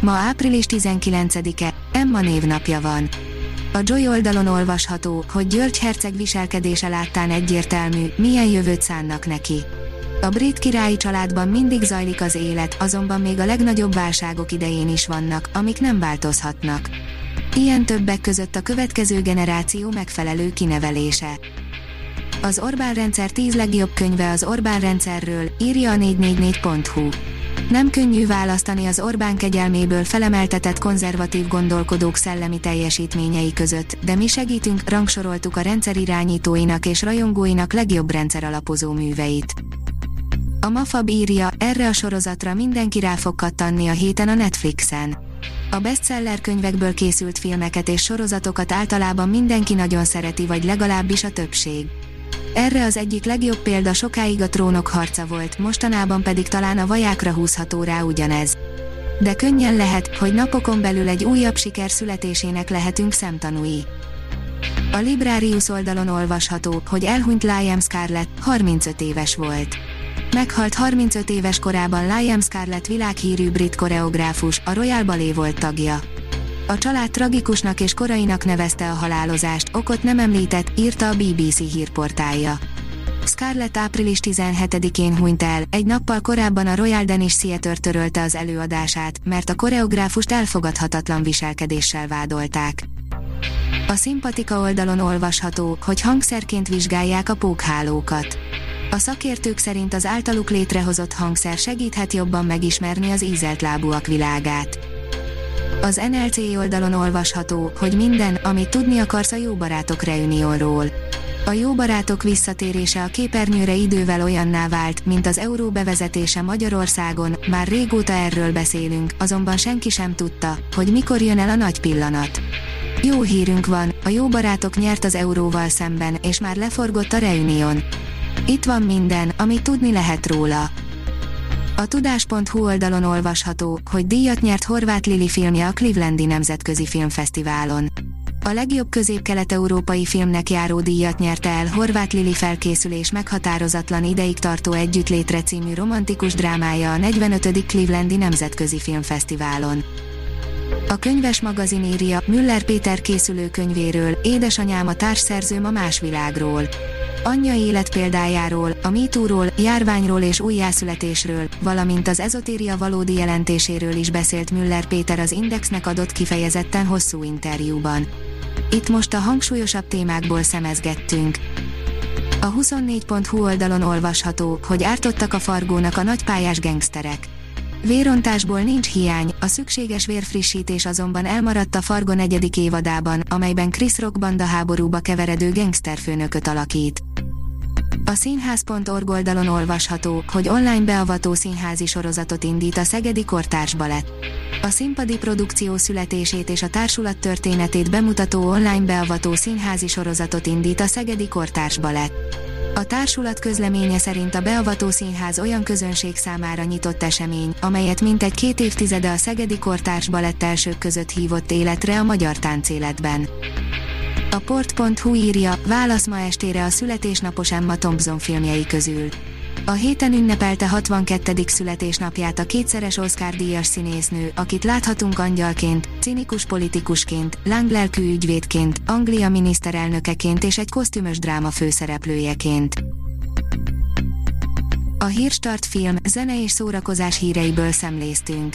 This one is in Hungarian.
Ma április 19-e, Emma névnapja van. A Joy oldalon olvasható, hogy György Herceg viselkedése láttán egyértelmű, milyen jövőt szánnak neki. A brit királyi családban mindig zajlik az élet, azonban még a legnagyobb válságok idején is vannak, amik nem változhatnak. Ilyen többek között a következő generáció megfelelő kinevelése. Az Orbán rendszer 10 legjobb könyve az Orbán rendszerről, írja a 444.hu. Nem könnyű választani az Orbán kegyelméből felemeltetett konzervatív gondolkodók szellemi teljesítményei között, de mi segítünk, rangsoroltuk a rendszer irányítóinak és rajongóinak legjobb rendszer alapozó műveit. A Mafab írja, erre a sorozatra mindenki rá fog kattanni a héten a Netflixen. A bestseller könyvekből készült filmeket és sorozatokat általában mindenki nagyon szereti vagy legalábbis a többség. Erre az egyik legjobb példa sokáig a trónok harca volt, mostanában pedig talán a vajákra húzható rá ugyanez. De könnyen lehet, hogy napokon belül egy újabb siker születésének lehetünk szemtanúi. A Librarius oldalon olvasható, hogy elhunyt Liam Scarlett, 35 éves volt. Meghalt 35 éves korában Liam Scarlett világhírű brit koreográfus, a Royal Ballet volt tagja. A család tragikusnak és korainak nevezte a halálozást, okot nem említett, írta a BBC hírportálja. Scarlett április 17-én hunyt el, egy nappal korábban a Royal Danish Theatre törölte az előadását, mert a koreográfust elfogadhatatlan viselkedéssel vádolták. A szimpatika oldalon olvasható, hogy hangszerként vizsgálják a pókhálókat. A szakértők szerint az általuk létrehozott hangszer segíthet jobban megismerni az ízelt lábúak világát. Az NLC oldalon olvasható, hogy minden, amit tudni akarsz a Jó Barátok Reunionról. A Jó Barátok visszatérése a képernyőre idővel olyanná vált, mint az euró bevezetése Magyarországon, már régóta erről beszélünk, azonban senki sem tudta, hogy mikor jön el a nagy pillanat. Jó hírünk van, a Jó Barátok nyert az euróval szemben, és már leforgott a Reunion. Itt van minden, amit tudni lehet róla. A tudás.hu oldalon olvasható, hogy díjat nyert Horváth Lili filmje a Clevelandi Nemzetközi Filmfesztiválon. A legjobb közép-kelet-európai filmnek járó díjat nyerte el Horváth Lili felkészülés meghatározatlan ideig tartó együttlétre című romantikus drámája a 45. Clevelandi Nemzetközi Filmfesztiválon. A könyves magazin írja Müller Péter készülő könyvéről, édesanyám a társszerzőm a más világról anyja életpéldájáról, a mítúról, járványról és újjászületésről, valamint az ezotéria valódi jelentéséről is beszélt Müller Péter az Indexnek adott kifejezetten hosszú interjúban. Itt most a hangsúlyosabb témákból szemezgettünk. A 24.hu oldalon olvasható, hogy ártottak a fargónak a nagypályás gengszterek. Vérontásból nincs hiány, a szükséges vérfrissítés azonban elmaradt a Fargo negyedik évadában, amelyben Chris Rock banda háborúba keveredő gangsterfőnököt alakít. A színház.org oldalon olvasható, hogy online beavató színházi sorozatot indít a Szegedi Kortárs Balett. A színpadi produkció születését és a társulat történetét bemutató online beavató színházi sorozatot indít a Szegedi Kortárs Balett. A társulat közleménye szerint a Beavató Színház olyan közönség számára nyitott esemény, amelyet mintegy két évtizede a Szegedi Kortárs Balett elsők között hívott életre a magyar táncéletben. A port.hu írja, válasz ma estére a születésnapos Emma Thompson filmjei közül. A héten ünnepelte 62. születésnapját a kétszeres Oscar-díjas színésznő, akit láthatunk angyalként, cinikus politikusként, lánglelkű ügyvédként, Anglia miniszterelnökeként és egy kosztümös dráma főszereplőjeként. A Hírstart film, zene és szórakozás híreiből szemléztünk.